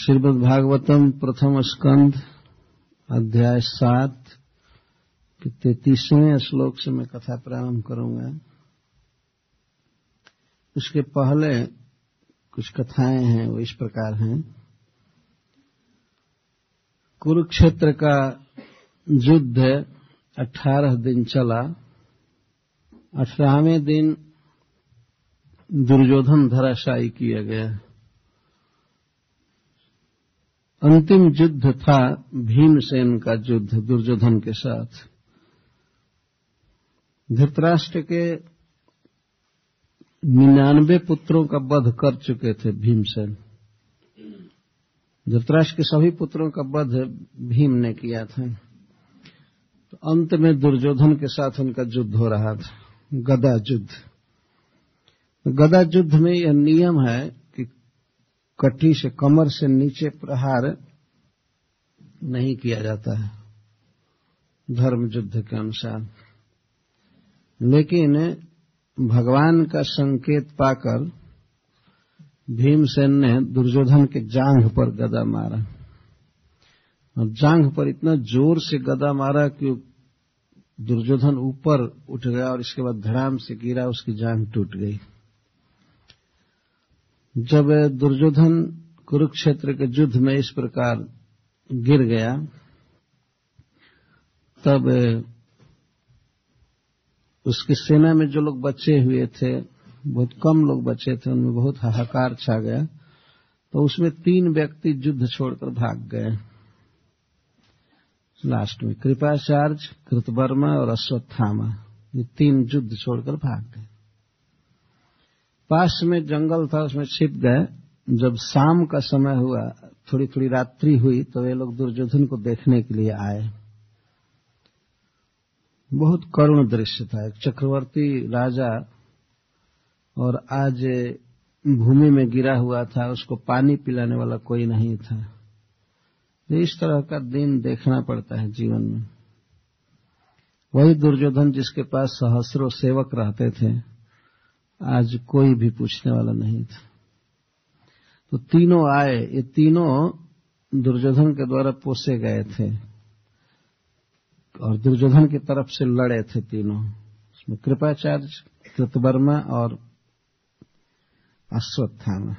श्रीमद भागवतम प्रथम स्कंध अध्याय सात के तैतीसवें श्लोक से मैं कथा प्रारंभ करूँगा। उसके पहले कुछ कथाएँ हैं, वो इस प्रकार हैं। कुरुक्षेत्र का युद्ध अठारह दिन चला। अठारहवें दिन दुर्योधन धराशायी किया गया। अंतिम युद्ध था भीमसेन का युद्ध दुर्योधन के साथ। धृतराष्ट्र के निन्यानवे पुत्रों का वध कर चुके थे भीमसेन। धृतराष्ट्र के सभी पुत्रों का वध भीम ने किया था। तो अंत में दुर्योधन के साथ उनका युद्ध हो रहा था, गदा युद्ध। गदा युद्ध में यह नियम है कटी से कमर से नीचे प्रहार नहीं किया जाता है। धर्म युद्ध के अनुसार। लेकिन भगवान का संकेत पाकर भीमसेन ने दुर्योधन के जांघ पर गदा मारा। और जांघ पर इतना ज़ोर से गदा मारा कि दुर्योधन ऊपर उठ गया और इसके बाद धड़ाम से गिरा, उसकी जांघ टूट गई। जब दुर्योधन कुरुक्षेत्र के युद्ध में इस प्रकार गिर गया, तब उसकी सेना में जो लोग बचे हुए थे, बहुत कम लोग बचे थे, उनमें बहुत हाहाकार छा गया तो उसमें तीन व्यक्ति युद्ध छोड़कर भाग गए। लास्ट में कृपाचार्य, कृतवर्मा और अश्वत्थामा, ये तीन युद्ध छोड़कर भाग गए। पास में जंगल था, उसमें छिप गए। जब शाम का समय हुआ थोड़ी थोड़ी रात्रि हुई तो वे लोग दुर्योधन को देखने के लिए आए। बहुत करुण दृश्य था। एक चक्रवर्ती राजा और आज भूमि में गिरा हुआ था, उसको पानी पिलाने वाला कोई नहीं था। इस तरह का दिन देखना पड़ता है जीवन में। वही दुर्योधन जिसके पास सहस्रों सेवक रहते थे आज कोई भी पूछने वाला नहीं था। तो तीनों आए, ये तीनों दुर्योधन के द्वारा पोसे गए थे और दुर्योधन की तरफ़ से लड़े थे तीनों। उसमें कृपाचार्य, कृतवर्मा और अश्वत्थामा।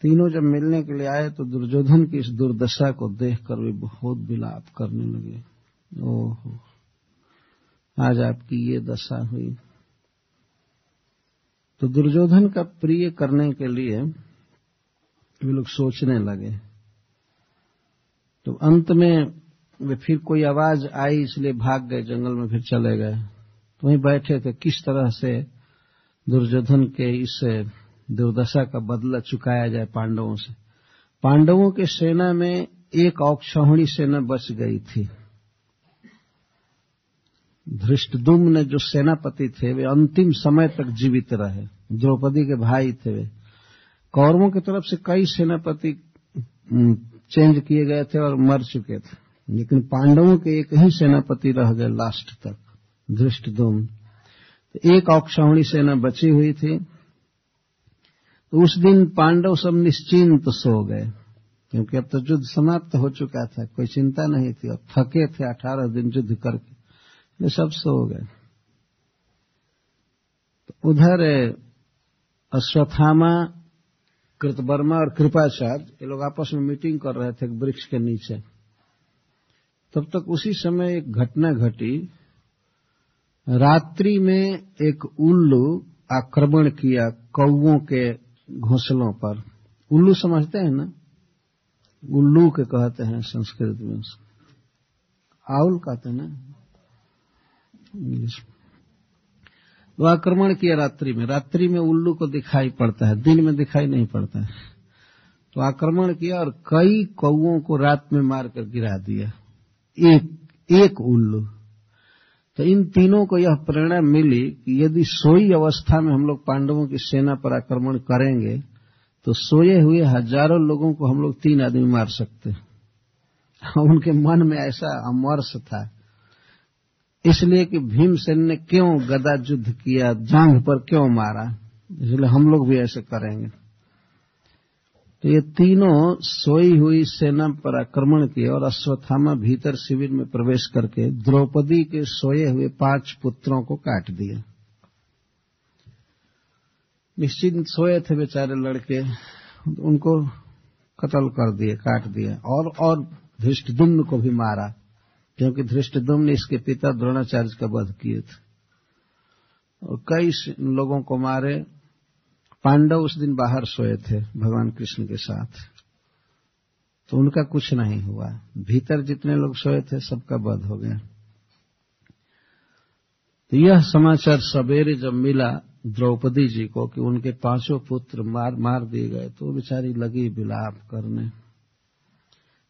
तीनों जब मिलने के लिए आए तो दुर्योधन की इस दुर्दशा को देखकर वे बहुत विलाप करने लगे। ओहो, आज आपकी ये दशा हुई। तो दुर्योधन का प्रिय करने के लिए वे लोग सोचने लगे। तो अंत में वे फिर कोई आवाज़ आई, इसलिए भाग गए, जंगल में फिर चले गए। तो वहीं बैठे थे, किस तरह से दुर्योधन के इस दुर्दशा का बदला चुकाया जाए पांडवों से। पांडवों के सेना में एक औक्षौहिणी सेना बच गई थी। धृष्टदुम ने जो सेनापति थे, वे अंतिम समय तक जीवित रहे। द्रौपदी के भाई थे। कौरवों की तरफ़ से कई सेनापति चेंज किए गए थे और मर चुके थे। लेकिन पांडवों के एक ही सेनापति रह गए लास्ट तक धृष्टदुम तो एक औक्षौहिणी सेना बची हुई थी। तो उस दिन पांडव सब निश्चिंत सो गए, क्योंकि अब तो युद्ध समाप्त हो चुका था, कोई चिंता नहीं थी अब थके थे अठारह दिन युद्ध करके। वे सब सो गए। तो उधर अश्वत्थामा, कृतवर्मा और कृपाचार्य, ये लोग आपस में मीटिंग कर रहे थे वृक्ष के नीचे। तब तक उसी समय एक घटना घटी। रात्रि में एक उल्लू आक्रमण किया कौओं के घोंसलों पर। उल्लू समझते हैं ना? उल्लू के कहते हैं संस्कृत में आउल कहते हैं ना? वो आक्रमण किया रात्रि में। रात्रि में उल्लू को दिखाई पड़ता है, दिन में दिखाई नहीं पड़ता है। तो आक्रमण किया और कई कौओं को रात में मारकर गिरा दिया। एक एक उल्लू। तो इन तीनों को यह प्रेरणा मिली कि यदि सोई अवस्था में हम लोग पांडवों की सेना पर आक्रमण करेंगे तो सोए हुए हज़ारों लोगों को हम लोग तीन आदमी मार सकते उनके मन में ऐसा अमर्ष था इसलिए कि भीमसेन ने क्यों गदा युद्ध किया जांग पर क्यों मारा? इसलिए हम लोग भी ऐसे करेंगे। तो ये तीनों सोई हुई सेना पर आक्रमण किए और अश्वत्थामा भीतर शिविर में प्रवेश करके द्रौपदी के सोए हुए पाँच पुत्रों को काट दिया निश्चित सोए थे बेचारे लड़के, उनको कत्ल कर दिए, काट दिए और और धृष्टदुम्न को भी मारा। क्योंकि धृष्टदुम्न इसके पिता द्रोणाचार्य का वध किए थे। और कई लोगों को मारे। पांडव उस दिन बाहर सोए थे भगवान कृष्ण के साथ। तो उनका कुछ नहीं हुआ। भीतर जितने लोग सोए थे, सबका वध हो गया। तो यह समाचार सवेरे जब मिला द्रौपदी जी को कि उनके पाँचों पुत्र मार मार दिए गए तो बेचारी लगी विलाप करने।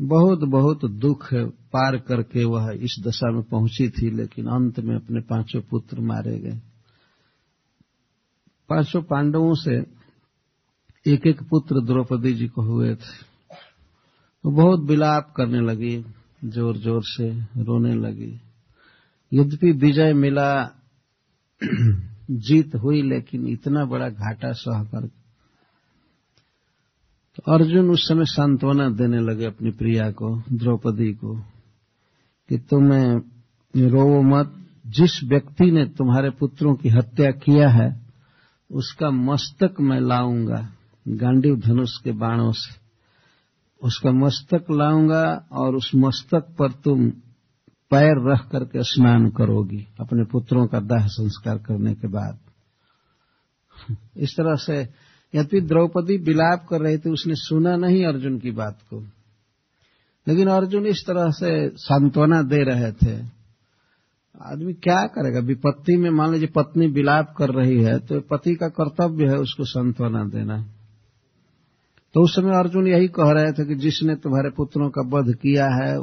बहुत बहुत दुख पार करके वह इस दशा में पहुँची थी, लेकिन अंत में अपने पाँचों पुत्र मारे गए। पाँचों पांडवों से एक एक पुत्र द्रौपदी जी को हुए थे। वो बहुत विलाप करने लगी ज़ोर ज़ोर से रोने लगी। यद्यपि विजय मिला, जीत हुई, लेकिन इतना बड़ा घाटा सह कर तो अर्जुन उस समय सांत्वना देने लगे अपनी प्रिया को, द्रौपदी को, कि तुम्हें रो मत। जिस व्यक्ति ने तुम्हारे पुत्रों की हत्या किया है, उसका मस्तक मैं लाऊँगा, गांडीव धनुष के बाणों से। उसका मस्तक लाऊँगा और उस मस्तक पर तुम पैर रख करके स्नान करोगी, अपने पुत्रों का दाह संस्कार करने के बाद। इस तरह से यद्यपि द्रौपदी विलाप कर रहे थे, उसने सुना नहीं अर्जुन की बात को। लेकिन अर्जुन इस तरह से सांत्वना दे रहे थे। आदमी क्या करेगा? विपत्ति में मान लीजिए पत्नी विलाप कर रही है तो पति का कर्तव्य है उसको सांत्वना देना। तो उस समय अर्जुन यही कह रहे थे कि जिसने तुम्हारे पुत्रों का वध किया है,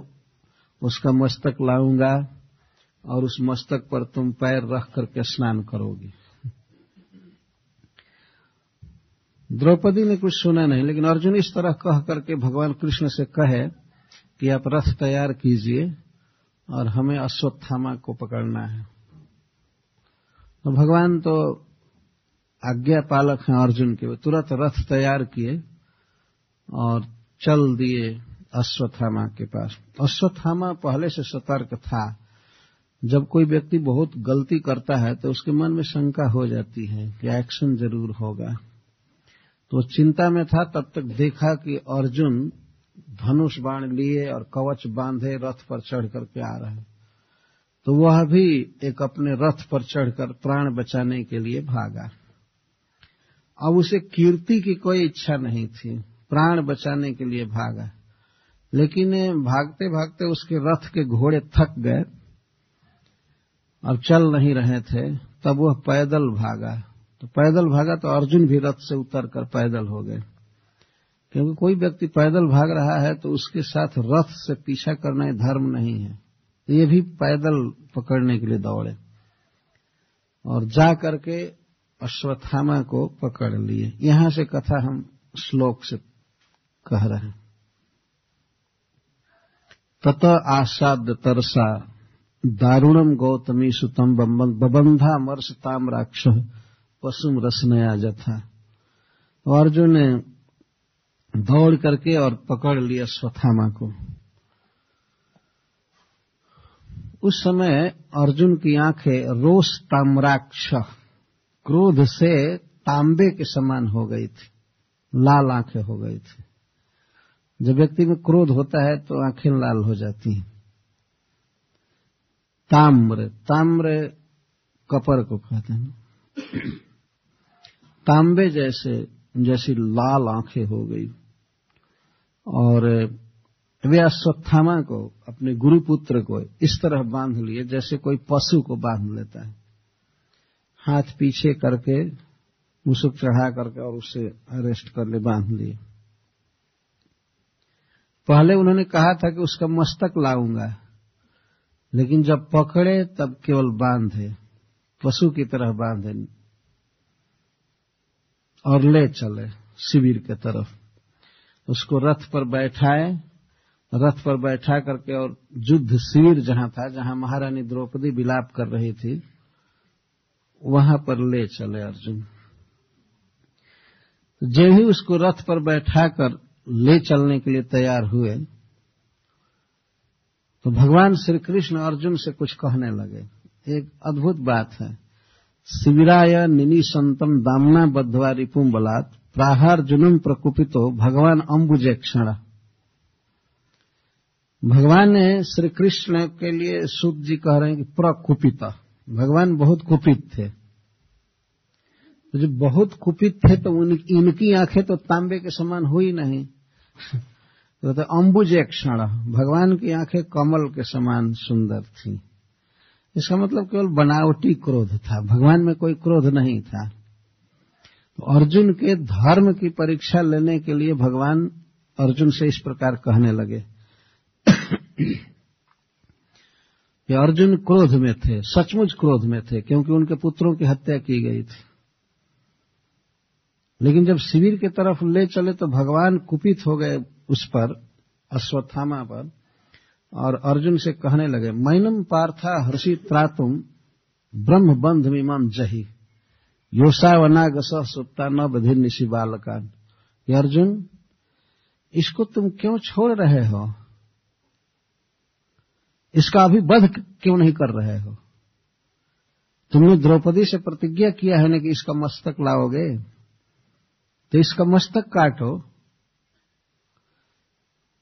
उसका मस्तक लाऊँगा और उस मस्तक पर तुम पैर रख करके स्नान करोगी। द्रौपदी ने कुछ सुना नहीं, लेकिन अर्जुन इस तरह कह करके भगवान कृष्ण से कहे कि आप रथ तैयार कीजिए और हमें अश्वत्थामा को पकड़ना है। तो भगवान तो आज्ञा पालक हैं अर्जुन के तुरंत रथ तैयार किए और चल दिए अश्वत्थामा के पास। अश्वत्थामा पहले से सतर्क था। जब कोई व्यक्ति बहुत गलती करता है तो उसके मन में शंका हो जाती है कि एक्शन ज़रूर होगा। तो चिंता में था, तब तक देखा कि अर्जुन धनुष बाण लिए और कवच बांधे रथ पर चढ़ करके आ रहे तो वह भी एक अपने रथ पर चढ़कर प्राण बचाने के लिए भागा। अब उसे कीर्ति की कोई इच्छा नहीं थी, प्राण बचाने के लिए भागा। लेकिन भागते भागते उसके रथ के घोड़े थक गए और चल नहीं रहे थे, तब वह पैदल भागा। तो पैदल भागा तो अर्जुन भी रथ से उतर कर पैदल हो गए। क्योंकि कोई व्यक्ति पैदल भाग रहा है तो उसके साथ रथ से पीछा करना धर्म नहीं है। ये भी पैदल पकड़ने के लिए दौड़े और जा करके अश्वत्थामा को पकड़ लिए। यहाँ से कथा हम श्लोक से कह रहे हैं। तत आसाद तरसा दारुणम गौतमी सुतम बबंधा मर्ष ताम राक्ष। पशुम रसनया जथा अर्जुन ने दौड़ करके और पकड़ लिया स्वथामा को। उस समय अर्जुन की आँखें रोष ताम्राक्ष, क्रोध से तांबे के समान हो गई थी। लाल आँखें हो गई थी। जब व्यक्ति में क्रोध होता है तो आँखें लाल हो जाती हैं। ताम्र ताम्र कपर को कहते हैं। तांबे जैसे, जैसी लाल आँखें हो गई। और वे अश्वत्थामा को, अपने गुरुपुत्र को इस तरह बाँध लिए, जैसे कोई पशु को बाँध लेता है। हाथ पीछे करके, मुसुक चढ़ा करके और उसे अरेस्ट कर ले, बाँध लिए। पहले उन्होंने कहा था कि उसका मस्तक लाऊँगा, लेकिन जब पकड़े तब केवल बांधे, पशु की तरह बांधे। और ले चले शिविर के तरफ़। उसको रथ पर बैठाए। रथ पर बैठा करके और युद्ध शिविर जहाँ था, जहाँ महारानी द्रौपदी विलाप कर रही थी, वहाँ पर ले चले अर्जुन। जब ही उसको रथ पर बैठाकर ले चलने के लिए तैयार हुए तो भगवान श्री कृष्ण अर्जुन से कुछ कहने लगे। एक अद्भुत बात है। शिविराय संतम दामना बद्धवा रिपुम बलात् प्राहार जुनुम प्रकुपितो भगवान अंबुजे क्षण भगवान ने श्री कृष्ण के लिए सुद जी कह रहे हैं कि प्रकुपित। भगवान बहुत कुपित थे। जब बहुत कुपित थे तो इनकी आँखें तो तांबे के समान हुई नहीं। तो, तो एक क्षण भगवान की आँखें कमल के समान सुंदर थी। इसका मतलब केवल बनावटी क्रोध था। भगवान में कोई क्रोध नहीं था। तो अर्जुन के धर्म की परीक्षा लेने के लिए भगवान अर्जुन से इस प्रकार कहने लगे। कि अर्जुन क्रोध में थे, सचमुच क्रोध में थे, क्योंकि उनके पुत्रों की हत्या की गई थी। लेकिन जब शिविर की तरफ़ ले चले तो भगवान कुपित हो गए उस पर, अश्वत्थामा पर और अर्जुन से कहने लगे, मैनम पार्था हर्षि त्रातुम ब्रह्म बंध मीमाम जही योसावनाग सुप्ता न बधिर निशि बालकान। अर्जुन, इसको तुम क्यों छोड़ रहे हो? इसका अभी वध क्यों नहीं कर रहे हो? तुमने द्रौपदी से प्रतिज्ञा किया है ना कि इसका मस्तक लाओगे? तो इसका मस्तक काटो।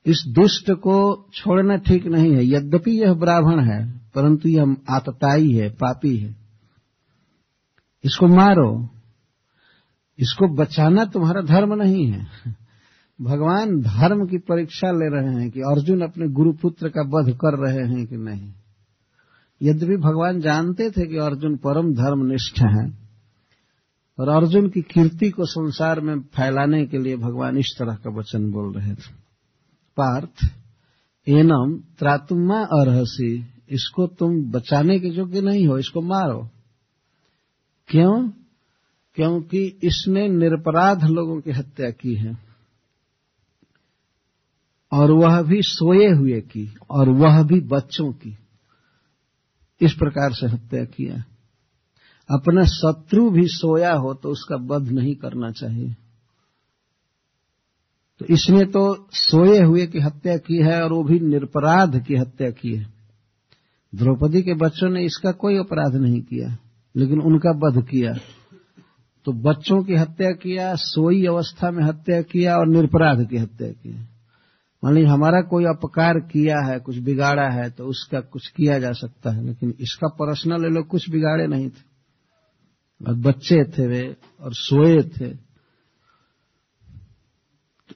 इस दुष्ट को छोड़ना ठीक नहीं है। यद्यपि यह ब्राह्मण है, परंतु यह आतताई है, पापी है। इसको मारो। इसको बचाना तुम्हारा धर्म नहीं है। भगवान धर्म की परीक्षा ले रहे हैं कि अर्जुन अपने गुरुपुत्र का वध कर रहे हैं कि नहीं। यद्यपि भगवान जानते थे कि अर्जुन परम धर्मनिष्ठ हैं और अर्जुन की कीर्ति को संसार में फैलाने के लिए भगवान इस तरह का वचन बोल रहे थे। पार्थ, एनम त्रातुमा अरहसी, इसको तुम बचाने के योग्य नहीं हो, इसको मारो। क्यों? क्योंकि इसने निरपराध लोगों की हत्या की है। और वह भी सोए हुए की, और वह भी बच्चों की। इस प्रकार से हत्या किया। अपना शत्रु भी सोया हो तो उसका वध नहीं करना चाहिए। तो इसने तो सोए हुए की हत्या की है और वो भी निरपराध की हत्या की है। द्रौपदी के बच्चों ने इसका कोई अपराध नहीं किया, लेकिन उनका वध किया। तो बच्चों की हत्या किया, सोई अवस्था में हत्या किया और निरपराध की हत्या किया मान लीजिए, हमारा कोई अपकार किया है, कुछ बिगाड़ा है तो उसका कुछ किया जा सकता है, लेकिन इसका पर्सनल लोग कुछ बिगाड़े नहीं थे। और बच्चे थे वे और सोए थे।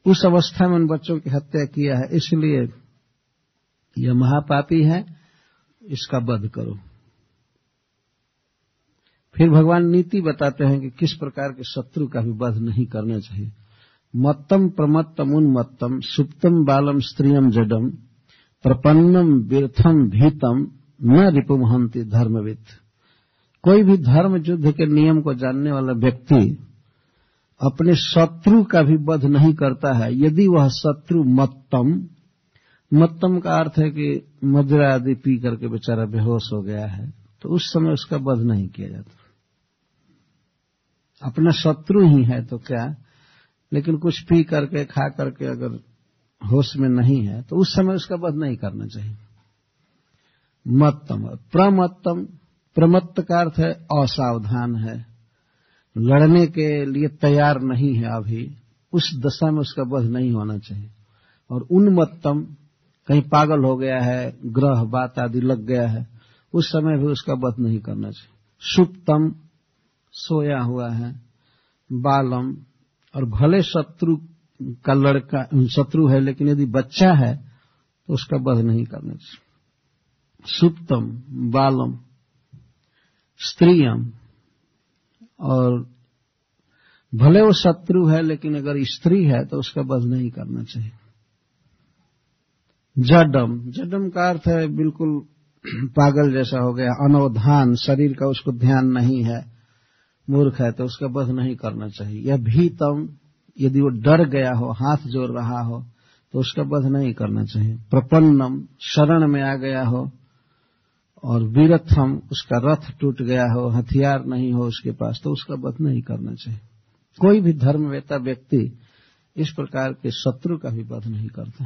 उस अवस्था में उन बच्चों की हत्या किया है, इसलिए यह महापापी है, इसका वध करो। फिर भगवान नीति बताते हैं कि किस प्रकार के शत्रु का भी वध नहीं करना चाहिए। मत्तम प्रमत्तम उन्मत्तम सुप्तम बालम स्त्रियम जडम, प्रपन्नम व्यर्थम भीतम, न रिपुमहंती धर्मविद कोई भी धर्म युद्ध के नियम को जानने वाला व्यक्ति अपने शत्रु का भी वध नहीं करता है। यदि वह शत्रु मत्तम मत्तम का अर्थ है कि मदिरा आदि पी करके बेचारा बेहोश हो गया है तो उस समय उसका वध नहीं किया जाता। अपना शत्रु ही है तो क्या? लेकिन कुछ पी करके, खा करके अगर होश में नहीं है तो उस समय उसका वध नहीं करना चाहिए। मत्तम, प्रमत्तम, प्रमत्त का अर्थ है असावधान है। लड़ने के लिए तैयार नहीं है अभी। उस दशा में उसका वध नहीं होना चाहिए। और उन्मत्तम, कहीं पागल हो गया है, ग्रह, बात आदि लग गया है, उस समय भी उसका वध नहीं करना चाहिए। सुप्तम, सोया हुआ है। बालम, और भले शत्रु का लड़का, शत्रु है, लेकिन यदि बच्चा है तो उसका वध नहीं करना चाहिए। सुप्तम, बालम, स्त्रियम और भले वो शत्रु है, लेकिन अगर स्त्री है तो उसका वध नहीं करना चाहिए। जडम। जडम का अर्थ है बिल्कुल पागल जैसा हो गया। अनवधान। शरीर का उसको ध्यान नहीं है, मूर्ख है तो उसका वध नहीं करना चाहिए। या भीतम। यदि वो डर गया हो, हाथ जोड़ रहा हो तो उसका वध नहीं करना चाहिए। प्रपन्नम। शरण में आ गया हो और वीरथम उसका रथ टूट गया हो, हथियार नहीं हो उसके पास तो उसका वध नहीं करना चाहिए। कोई भी धर्मवेता व्यक्ति इस प्रकार के शत्रु का भी वध नहीं करता।